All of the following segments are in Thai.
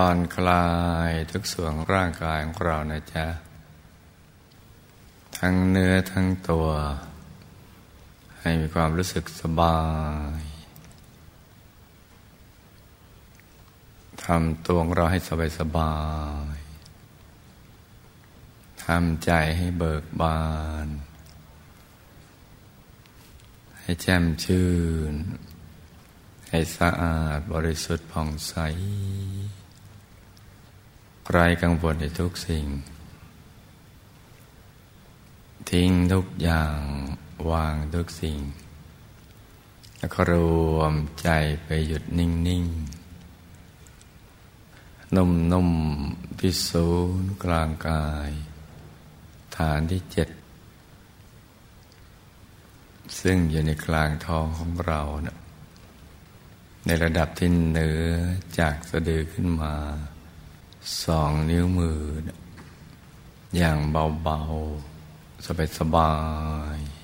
ผ่อนคลายทุกส่วนร่างกายของเรานะจ๊ะ ทั้งเนื้อทั้งตัว ให้มีความรู้สึกสบายทำตัวของเราให้สบายสบายทำใจให้เบิกบาน ให้แจ่มชื่น ให้สะอาดบริสุทธิ์ผ่องใส ไร้กังวลในทุกสิ่ง ทิ้งทุกอย่างวางทุกสิ่ง แล้วก็รวมใจไปหยุดนิ่งๆนุ่มๆพิสูนกลางกาย ฐานที่เจ็ด ซึ่งอยู่ในกลางท้องของเรานะในระดับที่เหนือจากสะดือขึ้นมา สองนิ้วมือ อย่างเบาๆ สบายๆ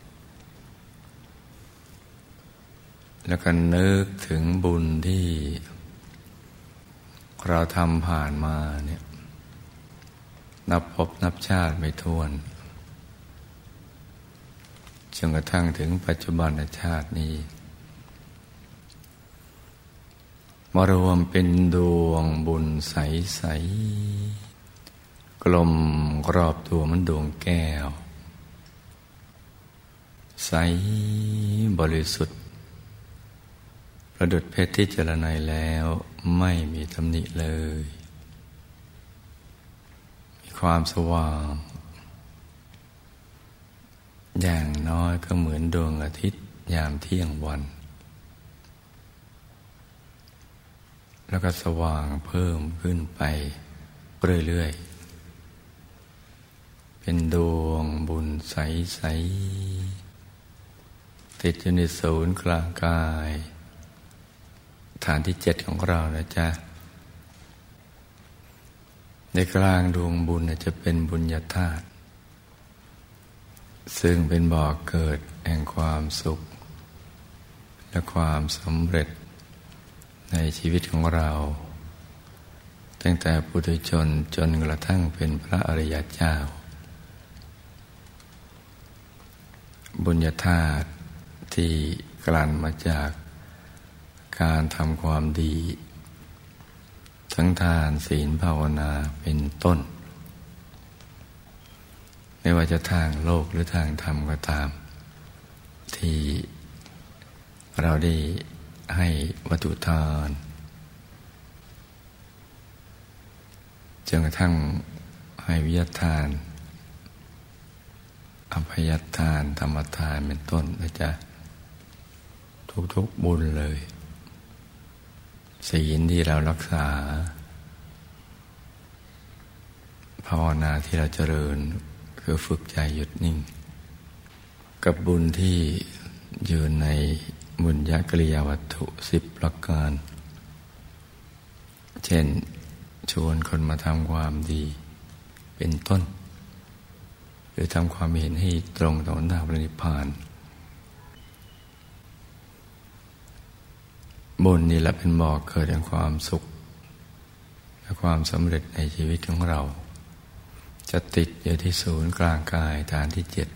แล้วก็นึกถึงบุญที่ เราทำผ่านมาเนี่ย นับพบนับชาติไม่ท้วนจนกระทั่งถึงปัจจุบันชาตินี้ มารวมเป็นดวงบุญใสๆกลมกรอบตัวมันดวงแก้ว ใสบริสุทธิ์ ประดุดเพชรที่เจรไนแล้วไม่มีตำหนิเลย มีความสว่าง อย่างน้อยก็เหมือนดวงอาทิตย์ยามเที่ยงวัน แล้วก็สว่างเพิ่มขึ้นไปเรื่อยๆ เป็นดวงบุญใส ๆ ติดอยู่ในศูนย์กลางกาย ฐานที่เจ็ดของเรานะจ๊ะ ในกลางดวงบุญจะเป็นบุญญาธาตุซึ่งเป็นบ่อกเกิดแห่งความสุข และความสำเร็จ ในชีวิตของเรา ตั้งแต่ปุถุชนจนกระทั่งเป็นพระอริยเจ้า บุญญาธาตุที่กลั่นมาจากการทำความดี ทั้งทานศีลภาวนาเป็นต้น ไม่ว่าจะทางโลกหรือทางธรรมก็ตาม ที่เราได้ ให้วัตถุทานจนกระทั่งให้วิยทาน อภัยทาน ธรรมทานเป็นต้นนะจ๊ะทุกๆบุญเลย ศีลที่เรารักษา ภาวนาที่เราเจริญ คือฝึกใจหยุดนิ่ง กับบุญที่อยู่ใน บุญญากริยาวัตถุสิบประการ เช่น ชวนคนมาทำความดี เป็นต้น หรือทำความเห็นให้ตรงต่อหน้าพระนิพพานบุญนี่แหละเป็นบ่อกเกิดแห่งความสุข และความสำเร็จในชีวิตของเรา จะติดอยู่ที่ศูนย์กลางกายฐานที่เจ็ด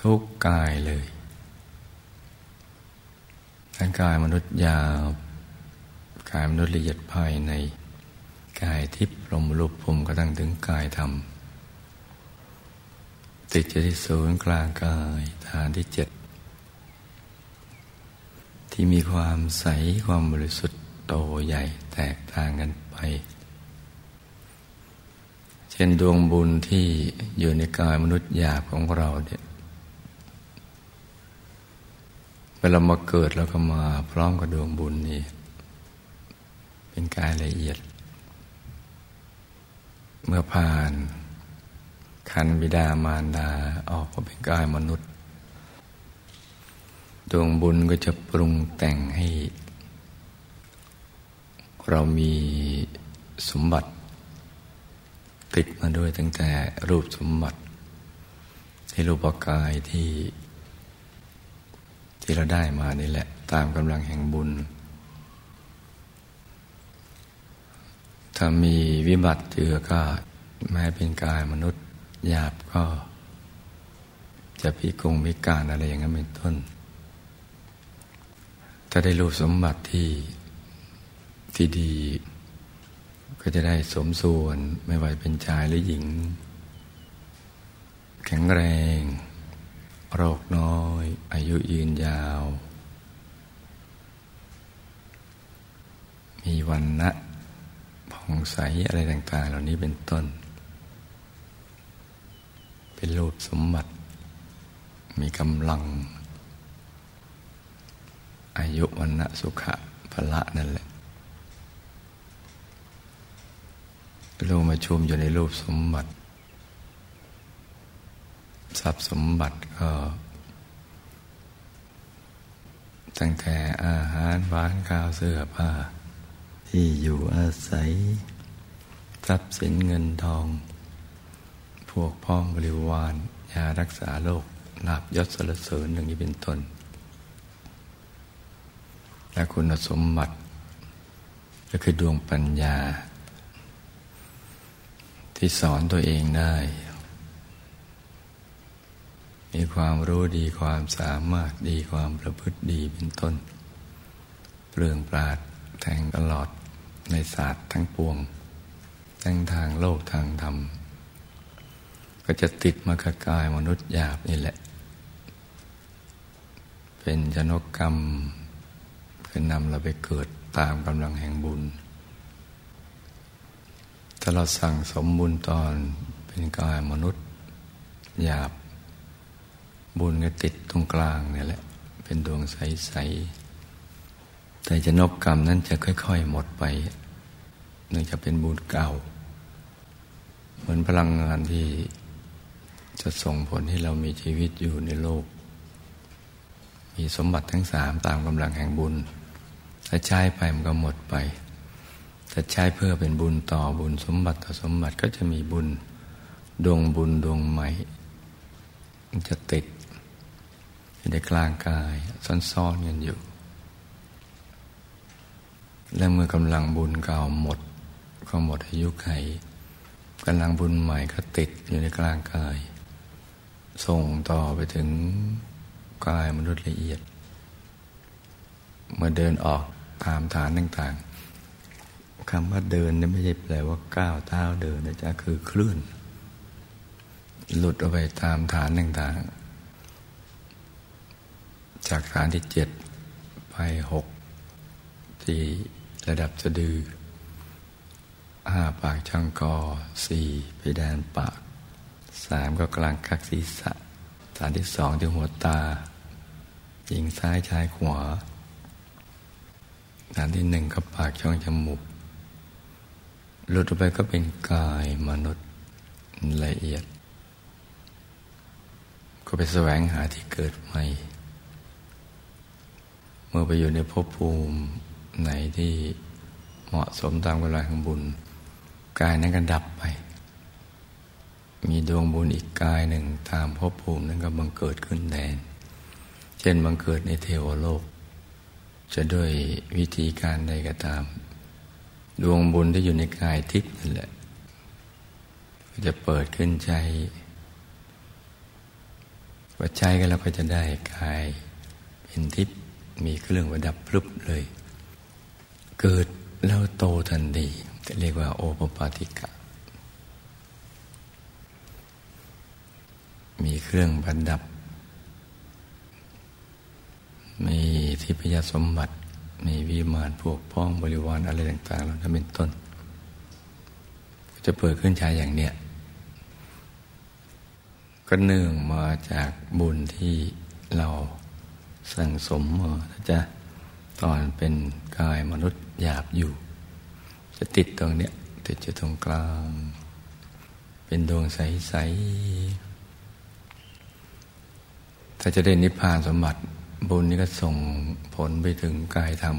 ทุกกายเลย ทั้งกายมนุษย์ยาว กายมนุษย์ละเอียดภายใน กายทิพย์ลมรูปภูมิก็ตั้งถึงกายธรรม ติดจะที่ศูนย์กลางกายฐานที่เจ็ดที่มีความใสความบริสุทธิ์โตใหญ่แตกต่างกันไป เช่นดวงบุญที่อยู่ในกายมนุษย์หยาบของเราเนี่ย เวลามาเกิดแล้วก็มาพร้อมกับดวงบุญนี่เป็นกายละเอียด เมื่อผ่านคันบิดามารดาออกมาเป็นกายมนุษย์ ดวงบุญก็จะปรุงแต่งให้ เรามีสมบัติ ติดมาด้วยตั้งแต่รูปสมบัติ ที่รูปกายที่ ที่เราได้มานี่แหละ ตามกำลังแห่งบุญ ถ้ามีวิบัติเจือก็แม้เป็นกายมนุษย์หยาบก็ จะพิกงพิการอะไรอย่างนั้นเป็นต้น ถ้าได้รูปสมบัติที่ที่ดี ก็จะได้สมส่วนไม่ว่าเป็นชายหรือหญิง แข็งแรง โรคน้อย อายุยืนยาว มีวันนะผ่องใสอะไรต่าง ๆ เหล่านี้เป็นต้น เป็นรูปสมบัติ มีกำลัง อายุวันนะสุขะพละนั่นแหละลงมาชุมอยู่ในรูปสมบัติ ทรัพย์สมบัติก็ ตั้งแต่อาหารบ้านข้าวเสื้อผ้า ที่อยู่อาศัย ทรัพย์สินเงินทอง พวกพ้องบริวารยารักษาโรคลาบยศสรเสริญอย่างนี้เป็นต้น และคุณสมบัติ ก็คือดวงปัญญา ที่สอนตัวเองได้ มีความรู้ดีความสามารถดีความประพฤติดีเป็นต้น เปลืองปราดแทงตลอดในศาสตร์ทั้งปวง ทั้งทางโลกทางธรรม ก็จะติดมากกายมนุษย์หยาบนี่แหละ เป็นชนกกรรมคือนำเราไปเกิดตามกำลังแห่งบุญ ถ้าเราสั่งสมบุญตอนเป็นกายมนุษย์หยาบ บุญก็ติดตรงกลางนี่แหละ เป็นดวงใส ๆ แต่จะนกกรรมนั้นจะค่อย ๆ หมดไปเนื่องจากเป็นบุญเก่า เหมือนพลังงานที่จะส่งผลให้เรามีชีวิตอยู่ในโลก มีสมบัติทั้งสามตามกำลังแห่งบุญ ถ้าใช้ไปมันก็หมดไป ถ้าใช้เพื่อเป็นบุญต่อบุญสมบัติต่อสมบัติก็จะมีบุญดวงบุญดวงใหม่จะติด อยู่ในกลางกายซ่อนๆกันอยู่ และเมื่อกำลังบุญเก่าหมด ก็หมดอายุไขกำลังบุญใหม่ก็ติดอยู่ในกลางกาย ส่งต่อไปถึงกายมนุษย์ละเอียด เมื่อเดินออกตามฐานต่างๆคำว่าเดินนี่ไม่ใช่แปลว่าก้าวเท้าเดินนะจ๊ะคือเคลื่อน หลุดออกไปตามฐานต่างๆ จากฐานที่เจ็ดไปหกที่ระดับสะดือห้าปากช่างกอสี่ไปแดนปากสามก็กลางคักศีรษะ ฐานที่สองที่หัวตา หญิงซ้ายชายขวา ฐานที่หนึ่งก็ปากช่องจมูกหลุดออกไปก็เป็นกายมนุษย์ละเอียด ก็ไปแสวงหาที่เกิดใหม่ มื่อไปอยู่ในภพภูมิไหนที่เหมาะสมตามกำลังของบุญ กายนั้นก็ดับไป มีดวงบุญอีกกายหนึ่งตามภพภูมินั้นก็บังเกิดขึ้นแทนเช่นบังเกิดในเทวโลก จะด้วยวิธีการใดก็ตาม ดวงบุญที่อยู่ในกายทิพย์นั่นแหละจะเปิดขึ้นใจว่าใจกันเราก็จะได้กายเป็นทิพย์ มีเครื่องประดับพลุบเลย เกิดแล้วโตทันทีจะเรียกว่าโอปปาติกะ มีเครื่องประดับ มีทิพยสมบัติ มีวิมานพวกพ้องบริวารอะไรต่างๆเหล่านั้นเป็นต้น ก็จะเปิดขึ้นชายอย่างเนี้ยก็เนื่องมาจากบุญที่เรา สั่งสมมาจะตอนเป็นกายมนุษย์หยาบอยู่ จะติดตรงเนี้ยติดอยู่ตรงกลาง เป็นดวงใส ๆ ถ้าจะได้นิพพานสมบัติ บุญนี้ก็ส่งผลไปถึงกายธรรม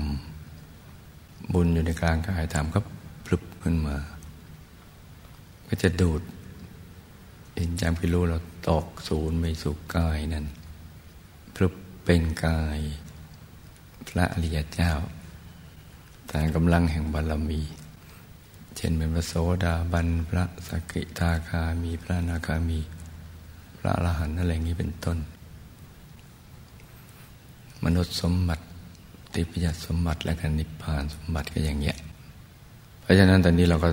บุญอยู่ในกลางกายธรรมก็พลึบขึ้นมา ก็จะดูดเอินจามพิรู้เราตกศูนย์ไปสู่กายนั่น เป็นกายพระอริยเจ้าแต่กำลังแห่งบารมี เช่นเป็นพระโสดาบันพระสกิทาคามีพระนาคามี พระอรหันต์อะไรอย่างนี้เป็นต้น มนุษย์สมบัติติพยสมบัติและการนิพพานสมบัติก็อย่างเงี้ย เพราะฉะนั้นตอนนี้เราก็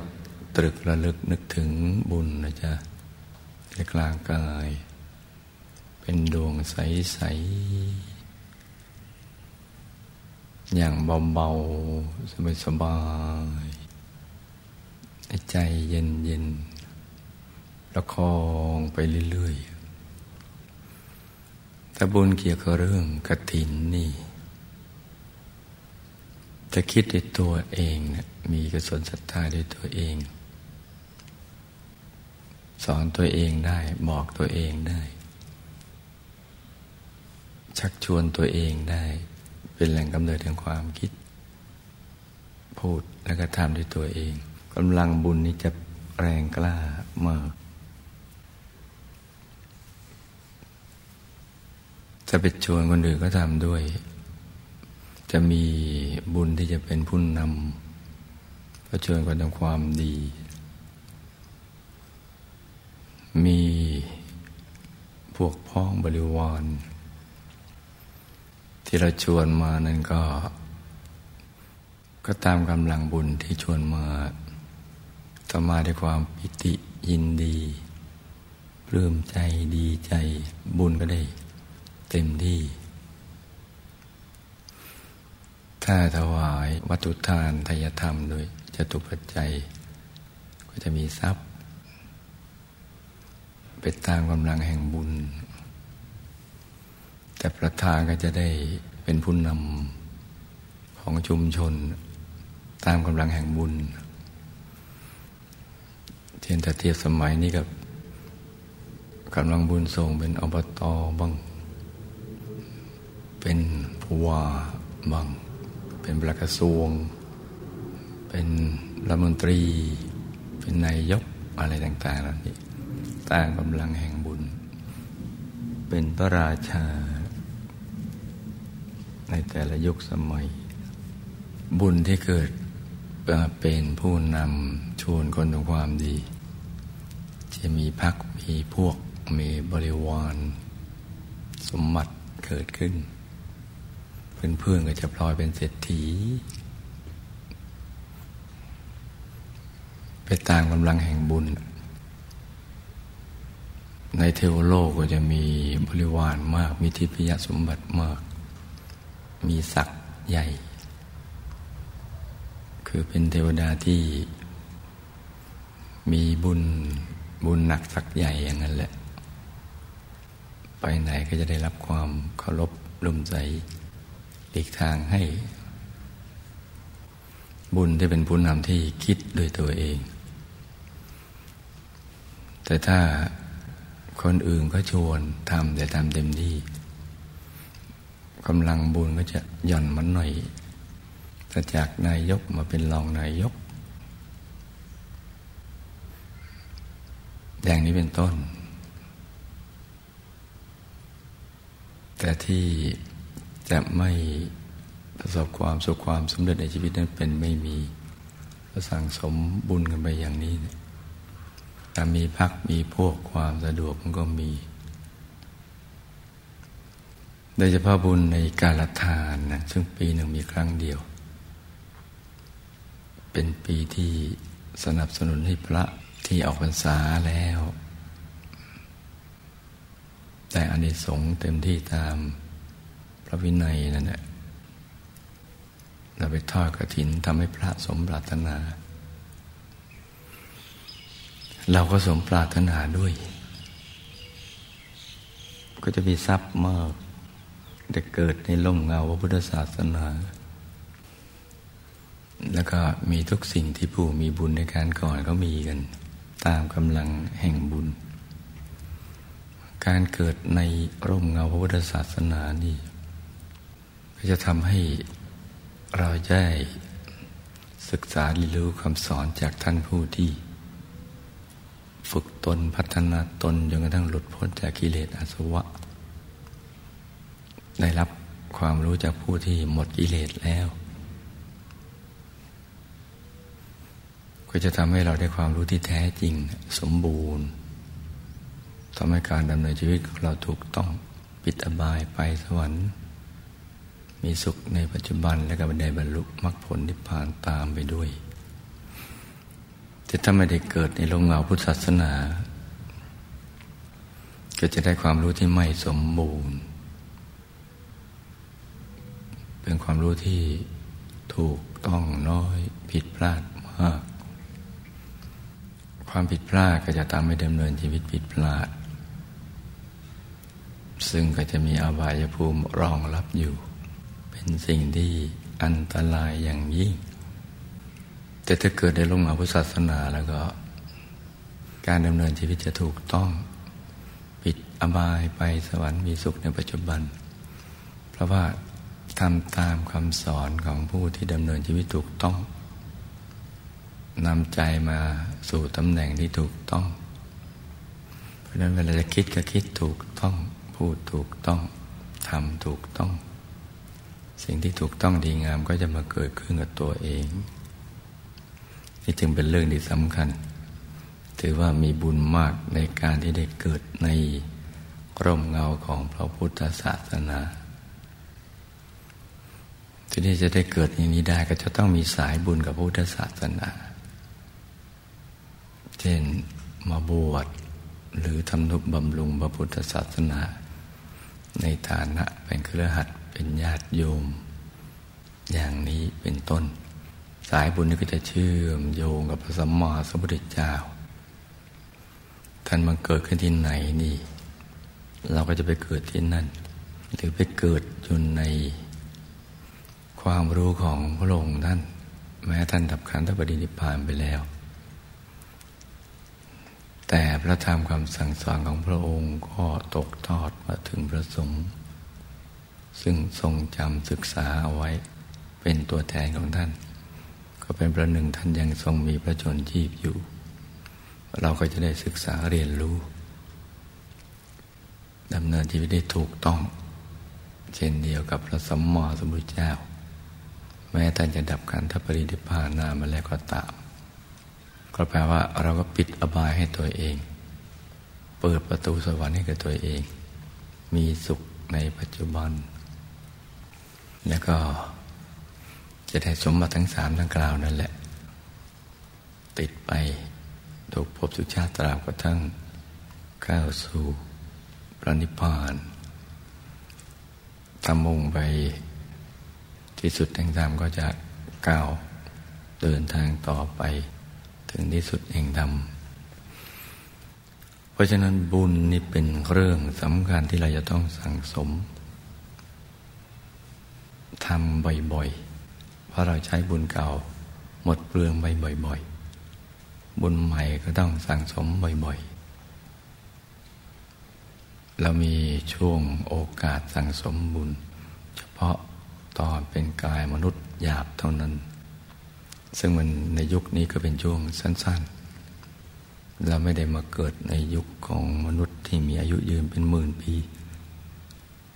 ตรึกระลึกนึกถึงบุญนะจ๊ะในกลางกาย เป็นดวงใส ๆ อย่างเบา ๆ สบายๆใจเย็น ๆ ประคองไปเรื่อย ๆ ถ้าบุญเกี่ยวกับเรื่องกระถินนี่ จะคิดในตัวเองนะมีกระสนศรัทธาด้วยตัวเองสอนตัวเองได้บอกตัวเองได้ ชักชวนตัวเองได้ เป็นแหล่งกำเนิดแห่งความคิด พูดแล้วก็ทำด้วยตัวเองกำลังบุญนี้จะแรงกล้ามากจะไปชวนคนอื่นก็ทำด้วย จะมีบุญที่จะเป็นผู้นำประชวนคนทำความดี มีพวกพ้องบริวาร ที่เราชวนมานั่นก็ ก็ตามกำลังบุญที่ชวนมาต่อมาด้วยความปิติยินดีปลื้มใจดีใจบุญก็ได้ เต็มที่ ถ้าถวายวัตถุทานทายธรรมโดยจตุปัจจัย ก็จะมีทรัพย์ไปตามกำลังแห่งบุญ แต่ประธานก็จะได้เป็นผู้นำของชุมชน ตามกำลังแห่งบุญเทียนตะเทียบสมัยนี้กับกำลังบุญส่งเป็นอบตบ้าง เป็นผู้ว่าบ้างเป็นประกระทรวง เป็นรัฐมนตรี เป็นนายกอะไรต่างๆเหล่านี้ตามกำลังแห่งบุญ เป็นพระราชา ในแต่ละยุคสมัย บุญที่เกิดเป็นผู้นำชวนคนทำความดี จะมีพักมีพวกมีบริวาร สมบัติเกิดขึ้น เพื่อนๆก็จะพลอยเป็นเศรษฐี ไปตามกำลังแห่งบุญ ในเทวโลกก็จะมีบริวารมากมีทิพยสมบัติมาก มีศักดิ์ใหญ่ คือเป็นเทวดาที่มีบุญบุญหนักศักดิ์ใหญ่อย่างนั้นแหละ ไปไหนก็จะได้รับความเคารพร่มใจอีกทางให้ บุญที่เป็นผู้นำที่คิดด้วยตัวเอง แต่ถ้าคนอื่นก็ชวนทำแต่ทำเต็มที่ กำลังบุญก็จะหย่อนมันหน่อยถ้าจากนายกมาเป็นรองนายก อย่างนี้เป็นต้น แต่ที่จะไม่ประสบความสุขความสำเร็จในชีวิตนั้นเป็นไม่มีก็สั่งสมบุญกันไปอย่างนี้เนี่มีพักมีพวกความสะดวกมันก็มี โดยเฉพาะบุญในการละทานนะซึ่งปีหนึ่งมีครั้งเดียว เป็นปีที่สนับสนุนให้พระที่ออกพรรษาแล้ว แต่อันนี้สงเต็มที่ตามพระวินัยนั่นแหละเราไปทอดกระถินทำให้พระสมปรารถนา เราก็สมปรารถนาด้วย ก็จะมีทรัพย์มาก ได้เกิดในล่มเงาพระพุทธศาสนา แล้วก็มีทุกสิ่งที่ผู้มีบุญในการก่อนเขามีกัน ตามกำลังแห่งบุญ การเกิดในร่มเงาพระพุทธศาสนานี่ก็จะทำให้เราได้ศึกษาเรียนรู้คำสอนจากท่านผู้ที่ ฝึกตนพัฒนาตนจนกระทั่งหลุดพ้นจากกิเลสอาสวะ ได้รับความรู้จากผู้ที่หมดกิเลสแล้ว ก็จะทำให้เราได้ความรู้ที่แท้จริงสมบูรณ์ทำให้การดำเนินชีวิตของเราถูกต้องปิดอบายไปสวรรค์ มีสุขในปัจจุบันและก็บันไดบรรลุมรรคผลนิพพานตามไปด้วย แต่ถ้าไม่ได้เกิดในโรงเงาพุทธศาสนา ก็จะได้ความรู้ที่ไม่สมบูรณ์ เป็นความรู้ที่ถูกต้องน้อยผิดพลาดมาก ความผิดพลาดก็จะทำให้ดำเนินชีวิตผิดพลาด ซึ่งก็จะมีอบายภูมิรองรับอยู่ เป็นสิ่งที่อันตรายอย่างยิ่ง แต่ถ้าเกิดได้ลงมาพุทธศาสนาแล้วก็ การดำเนินชีวิตจะถูกต้อง ปิดอบายไปสวรรค์มีสุขในปัจจุบัน เพราะว่า ทำตามคำสอนของผู้ที่ดำเนินชีวิตถูกต้องนำใจมาสู่ตำแหน่งที่ถูกต้อง เพราะนั้นเวลาจะคิดก็คิดถูกต้อง พูดถูกต้องทำถูกต้อง สิ่งที่ถูกต้องดีงามก็จะมาเกิดขึ้นกับตัวเอง นี่จึงเป็นเรื่องที่สำคัญ ถือว่ามีบุญมากในการที่ได้เกิดในร่มเงาของพระพุทธศาสนา ทีนี้จะได้เกิดอย่างนี้ได้ก็จะต้องมีสายบุญกับพุทธศาสนา เช่นมาบวชหรือทำนุบำรุงพระพุทธศาสนา ในฐานะเป็นเครือขัดเป็นญาติโยม อย่างนี้เป็นต้น สายบุญนี้ก็จะเชื่อมโยงกับพระสัมมาสัมพุทธเจ้า ท่านมาเกิดขึ้นที่ไหนนี่ เราก็จะไปเกิดที่นั่น หรือไปเกิดอยู่ใน ความรู้ของพระองค์ท่าน แม้ท่านดับขันธปรินิพพานไปแล้ว แต่พระธรรมคำสั่งสอนของพระองค์ก็ตกทอดมาถึงพระสงฆ์ซึ่งทรงจำศึกษาเอาไว้เป็นตัวแทนของท่าน ก็เป็นประหนึ่งท่านยังทรงมีพระชนชีพอยู่ เราก็จะได้ศึกษาเรียนรู้ดำเนินชีวิตได้ถูกต้อง เช่นเดียวกับพระสัมมาสัมพุทธเจ้า แม้ท่านจะดับขันธปรินิพานนามาแล้วก็ตามก็แปลว่าเราก็ปิดอบายให้ตัวเอง เปิดประตูสวรรค์ให้กับตัวเอง มีสุขในปัจจุบัน แล้วก็จะได้สมบัติทั้งสามทั้งกล่าวนั่นแหละ ติดไปถูกพบสุชาติตราบกระทั่งก้าวสู่พระนิพพานทำมุ่งไป ที่สุดแห่งธรรมก็จะก้าวเดินทางต่อไป ถึงที่สุดแห่งธรรม เพราะฉะนั้นบุญนี่เป็นเรื่องสำคัญที่เราจะต้องสั่งสมทำบ่อยๆ เพราะเราใช้บุญเก่าหมดเปลืองไปบ่อยๆ บุญใหม่ก็ต้องสั่งสมบ่อยๆ เรามีช่วงโอกาสสั่งสมบุญ เฉพาะ ตอนเป็นกายมนุษย์หยาบเท่านั้น ซึ่งมันในยุคนี้ก็เป็นช่วงสั้น ๆ เราไม่ได้มาเกิดในยุคของมนุษย์ที่มีอายุยืนเป็นหมื่นปี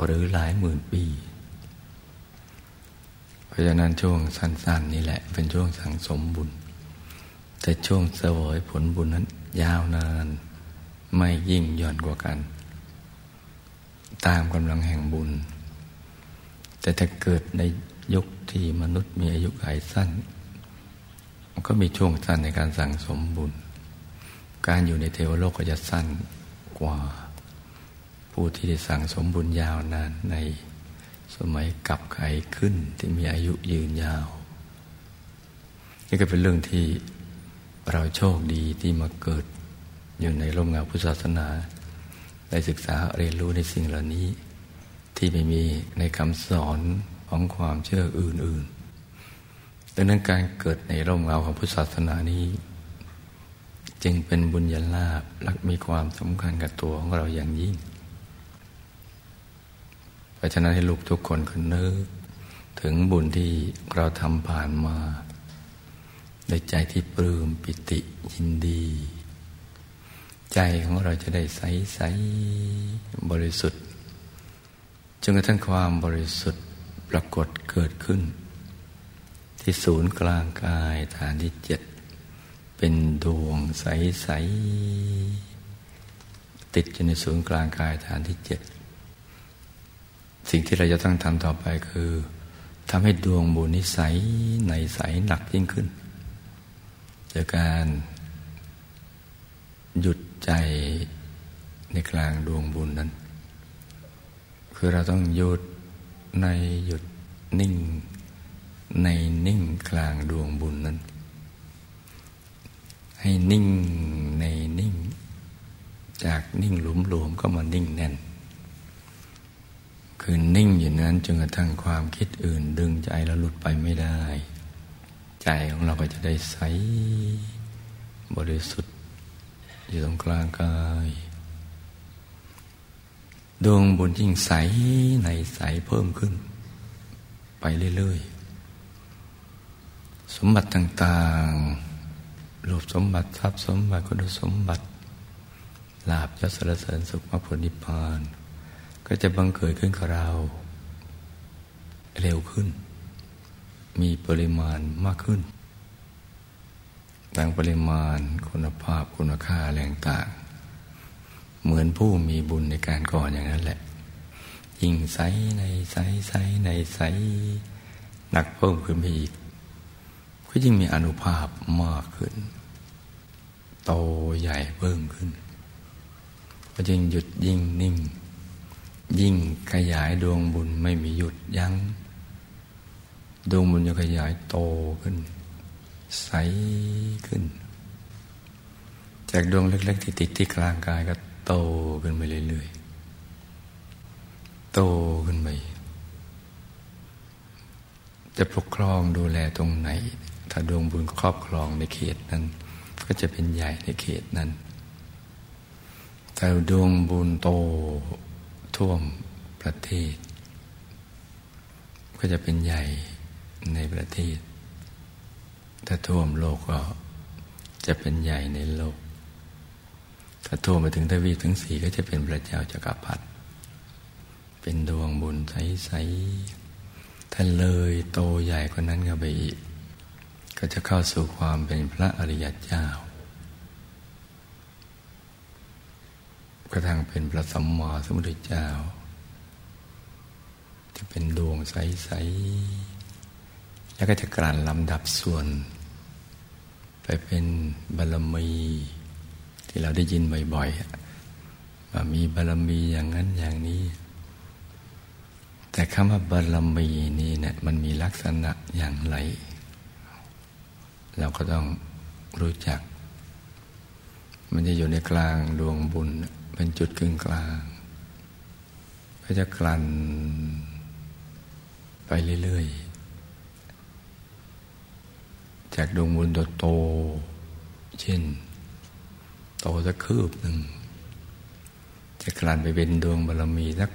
หรือหลายหมื่นปี เพราะฉะนั้นช่วงสั้น ๆ นี่แหละเป็นช่วงสังสมบุญ แต่ช่วงเสวยผลบุญนั้นยาวนาน ไม่ยิ่งหย่อนกว่ากัน ตามกำลังแห่งบุญ แต่ถ้าเกิดในยุคที่มนุษย์มีอายุขัยสั้น มันก็มีช่วงสั้นในการสั่งสมบุญ การอยู่ในเทวโลกก็จะสั้นกว่า ผู้ที่ได้สั่งสมบุญยาวนานในสมัยกลับไขขึ้นที่มีอายุยืนยาว นี่ก็เป็นเรื่องที่เราโชคดีที่มาเกิดอยู่ในร่มเงาพุทธศาสนา ได้ศึกษาเรียนรู้ในสิ่งเหล่านี้ ที่ไม่มีในคำสอนของความเชื่ออื่นๆดังนั้นการเกิดในร่มเงาของพุทธศาสนานี้ จึงเป็นบุญญาลาภและมีความสำคัญกับตัวของเราอย่างยิ่ง เพราะฉะนั้นให้ลูกทุกคนคนนึกถึงบุญที่เราทำผ่านมาในใจที่ปลื้มปิติยินดี ใจของเราจะได้ใสใสบริสุทธิ์ จนกระทั่งความบริสุทธิ์ปรากฏเกิดขึ้น ที่ศูนย์กลางกายฐานที่เจ็ดเป็นดวงใส ๆ ติดอยู่ในศูนย์กลางกายฐานที่เจ็ดสิ่งที่เราจะต้องทำต่อไปคือทำให้ดวงบุญนิสัยในใสหนักยิ่งขึ้นจากการหยุดใจในกลางดวงบุญนั้น คือเราต้องหยุดในหยุดนิ่ง ในนิ่งกลางดวงบุญนั้น ให้นิ่งในนิ่ง จากนิ่งหลุมหลวมก็มานิ่งแน่น คือนิ่งอยู่นั้นจนกระทั่งความคิดอื่น ดึงใจเราหลุดไปไม่ได้ ใจของเราก็จะได้ใสบริสุทธิ์อยู่ตรงกลางกาย ดวงบุญยิ่งใสในใสเพิ่มขึ้น ไปเรื่อยๆ สมบัติต่างๆ รูปสมบัติทรัพย์สมบัติคุณสมบัติ ลาบยศสรเสริญสุขมรรคผลนิพพาน ก็จะบังเกิดขึ้นกับเรา เร็วขึ้น มีปริมาณมากขึ้นทั้งปริมาณคุณภาพคุณค่าแรงต่าง เหมือนผู้มีบุญในการก่อนอย่างนั้นแหละ ยิ่งใสในใสใสในใสหนักเพิ่มขึ้นไปอีก ก็ยิ่งมีอนุภาพมากขึ้น โตใหญ่เพิ่มขึ้น ก็ยิ่งหยุดยิ่งนิ่ง ยิ่งขยายดวงบุญไม่มีหยุดยัง้งดวงบุญจะขยายโตขึ้น ใสขึ้น จากดวงเล็ก ๆ ที่ติดที่กลางกายก็ โตขึ้นไปเรื่อยๆ โตขึ้นไป จะปกครองดูแลตรงไหน ถ้าดวงบุญครอบครองในเขตนั้น ก็จะเป็นใหญ่ในเขตนั้น แต่ดวงบุญโตท่วมประเทศ ก็จะเป็นใหญ่ในประเทศ ถ้าท่วมโลกก็จะเป็นใหญ่ในโลก ถ้าท่วมไปถึงทวีปทั้งสี่ก็จะเป็นพระเจ้าจักรพรรดิเป็นดวงบุญใสๆถ้าเลยโตใหญ่กว่านั้นก็ไปอีก ก็จะเข้าสู่ความเป็นพระอริยเจ้ากระทั่งเป็นพระสัมมาสัมพุทธเจ้า จะเป็นดวงใสๆแล้วก็จะกลั่นลำดับส่วน ไปเป็นบารมี ที่เราได้ยินบ่อยๆว่ามีบารมีอย่างนั้นอย่างนี้ แต่คำว่าบารมีนี่เนะี่ยมันมีลักษณะอย่างไร เราก็ต้องรู้จัก มันจะอยู่ในกลางดวงบุญ เป็นจุดกึ่งกลางก็จะกลั่นไปเรื่อยๆ จากดวงบุญโต เช่น โตสักคืบหนึ่ง จะกลั่นไปเป็นดวงบารมีสัก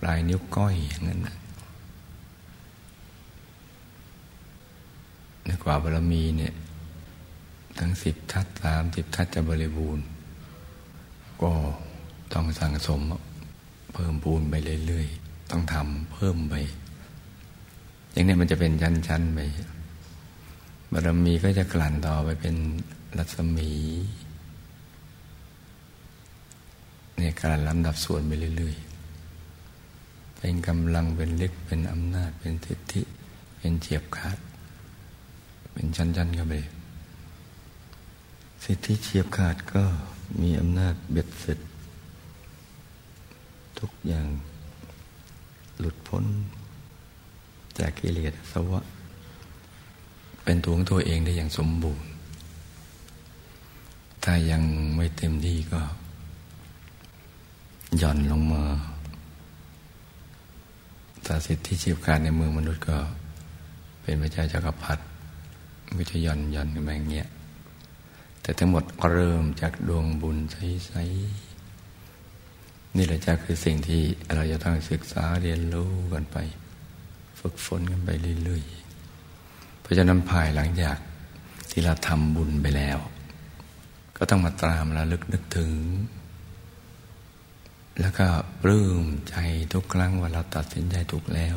ปลายนิ้วก้อยอย่างนั้นนะในกว่าบารมีเนี่ย ทั้งสิบทัศสามสิบทัศจะบริบูรณ์ ก็ต้องสั่งสมเพิ่มปูนไปเรื่อยๆ ต้องทำเพิ่มไป อย่างนี้มันจะเป็นชั้นๆไปบารมีก็จะกลั่นต่อไปเป็นรัศมี เนี่ยการลำดับส่วนไปเรื่อยๆ เป็นกำลังเป็นฤทธิ์เป็นอำนาจเป็นสิทธิเป็นเจียบขาด เป็นชั้นๆกันไปสิทธิเฉียบขาดก็มีอำนาจเบ็ดเสร็จ ทุกอย่างหลุดพ้นจากกิเลสสวะ เป็นตัวของตัวเองได้อย่างสมบูรณ์ ถ้ายังไม่เต็มที่ก็ หย่อนลงมาถ้าสิทธิเฉียบขาดในมือมนุษย์ก็เป็นพระเจ้าจักรพรรดิก็จะหย่อนหย่อนกันมาอย่างเงี้ยแแต่ทั้งหมดเริ่มจากดวงบุญใสๆนี่แหละจ้าคือสิ่งที่เราจะต้องศึกษาเรียนรู้กันไป ฝึกฝนกันไปเรื่อยๆเพราะฉะนั้นภายหลังจากที่เราทำบุญไปแล้ว ก็ต้องมาตามระลึกนึกถึง แล้วก็ปลื้มใจทุกครั้งว่าเราตัดสินใจถูกแล้ว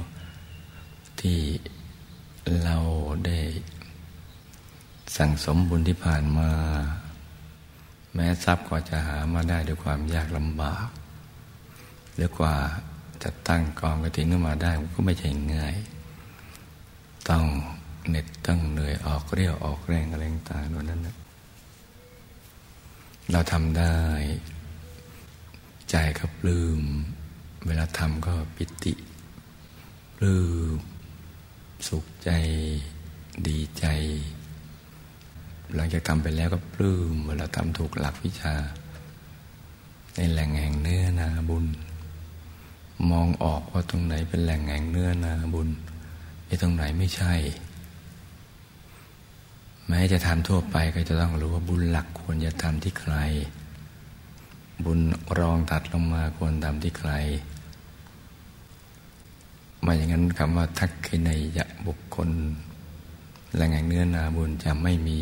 ที่เราได้ สั่งสมบุญที่ผ่านมา แม้ทรัพย์กว่าจะหามาได้ด้วยความยากลำบากหรือกว่าจะตั้งกองกระถิ่นขึ้นมาได้มันก็ไม่ใช่ง่าย ต้องเหน็ดต้องเหนื่อยออกเรียวออกแรงอะไรต่างๆนั้นนะเราทำได้ ใจก็ปลืม เวลาทำก็ปิติปลืม สุขใจดีใจ หลังจากทำไปแล้วก็ปลื้มเวลาทำถูกหลักวิชา ในแหล่งแห่งเนื้อนาบุญ มองออกว่าตรงไหนเป็นแหล่งแห่งเนื้อนาบุญไอ้ตรงไหนไม่ใช่ แม้จะทำทั่วไปก็จะต้องรู้ว่าบุญหลักควรจะทำที่ใคร บุญรองตัดลงมาควรทำที่ใครมาอย่างนั้นคำว่าทักขินยะบุคคลแหล่งแห่งเนื้อนาบุญจะไม่มี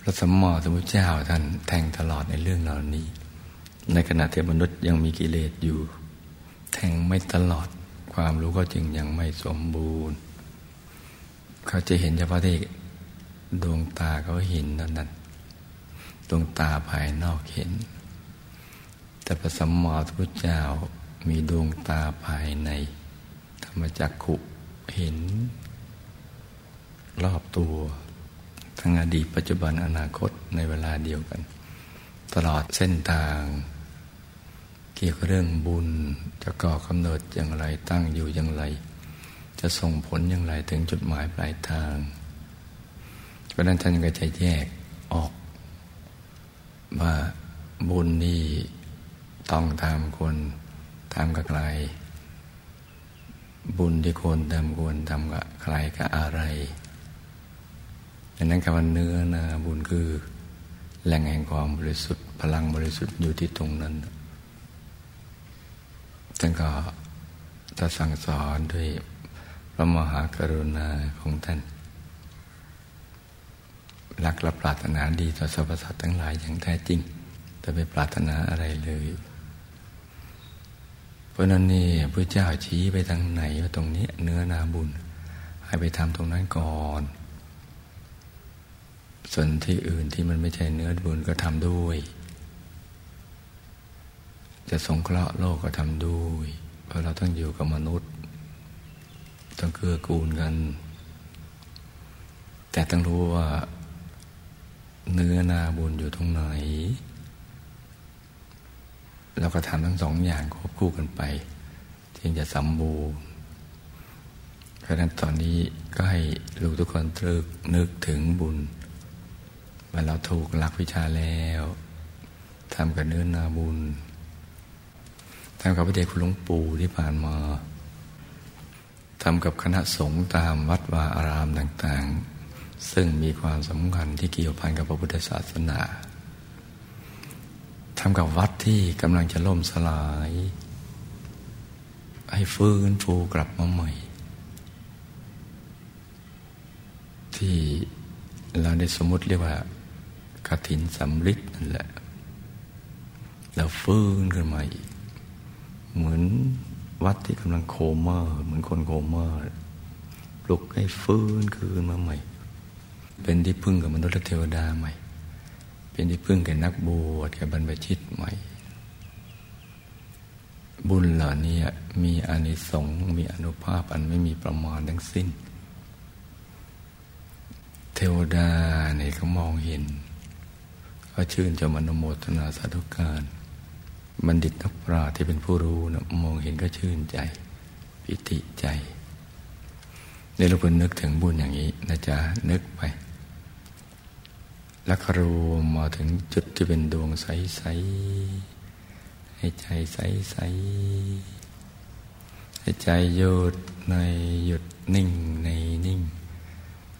พระสมมอสมุทเจ้าท่านแทงตลอดในเรื่องเหล่านี้ ในขณะที่มนุษย์ยังมีกิเลสอยู่ แทงไม่ตลอดความรู้ก็จึงยังไม่สมบูรณ์ เขาจะเห็นเฉพาะที่ดวงตาเขาเห็นเท่านั้นดวงตาภายนอกเห็น แต่พระสัมมาสัมพุทธเจ้ามีดวงตาภายใน ธรรมจักขุเห็น รอบตัว ทั้งอดีตปัจจุบันอนาคตในเวลาเดียวกัน ตลอดเส้นทาง เกี่ยวกับเรื่องบุญจะก่อกำเนิดอย่างไรตั้งอยู่อย่างไร จะส่งผลอย่างไรถึงจุดหมายปลายทางเพราะนั้นท่านก็จะแยกออกว่าบุญนี่ ต้องทำควรทำกับใคร บุญที่ควรทำควรทำกับใครกับอะไรดังนั้นคำว่าเนื้อนาบุญคือ แหล่งแห่งความบริสุทธิ์ พลังบริสุทธิ์อยู่ที่ตรงนั้นท่านก็จะสั่งสอนด้วยพระมหากรุณาของท่าน รักและปรารถนาดีต่อสรรพสัตว์ทั้งหลายอย่างแท้จริง แต่ไม่ปรารถนาอะไรเลย ราะนั้นนี่พระเจ้าชี้ไปทางไหนว่าตรงนี้ เนื้อนาบุญ ให้ไปทำตรงนั้นก่อน ส่วนที่อื่นที่มันไม่ใช่เนื้อบุญก็ทำด้วย จะสงเคราะห์โลกก็ทำด้วย เพราะเราต้องอยู่กับมนุษย์ ต้องเกื้อกูลกัน แต่ต้องรู้ว่า เนื้อนาบุญอยู่ตรงไหน แล้วก็ทำทั้งสองอย่างควบคู่กันไปจึงจะสมบูรณ์เพราะนั้นตอนนี้ก็ให้ลูกทุกคนตรึกนึกถึงบุญว่าเราถูกลักวิชาแล้วทำกับเนื้อนาบุญทำกับพระเดชคุณหลวงปู่ที่ผ่านมาทำกับคณะสงฆ์ตามวัดวาอารามต่าง ๆ ซึ่งมีความสำคัญที่เกี่ยวพันกับพระพุทธศาสนา ทำกับวัดที่กำลังจะล่มสลาย ให้ฟื้นฟูกลับมาใหม่ ที่เราได้สมมติเรียกว่ากฐินสำริดนั่นแหละ แล้วฟื้นขึ้นมาอีก เหมือนวัดที่กำลังโคม่าเหมือนคนโคม่าปลุกให้ฟื้นคืนมาใหม่ เป็นที่พึ่งกับมนุษย์และเทวดาใหม่ เป็นที่พึ่งแก่นักบวชแก่บรรพชิตใหม่ บุญเหล่านี้มีอานิสงส์มีอนุภาพอันไม่มีประมาณทั้งสิ้น เทวดาเนี่ยเขามองเห็นก็ชื่นชมอนุโมทนาสาธุการ บัณฑิตนักปราชญ์ที่เป็นผู้รู้นะมองเห็นก็ชื่นใจ ปิติใจในเราควรนึกถึงบุญอย่างนี้นะจ๊ะนึกไป แล้วครวมมาถึงจุดที่เป็นดวงใส ๆ ให้ใจใส ๆ ให้ใจหยุดในหยุดนิ่งในนิ่ง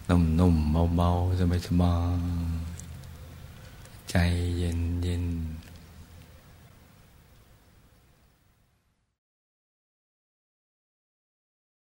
นุ่มๆเบา ๆ สบายๆใจเย็นเย็น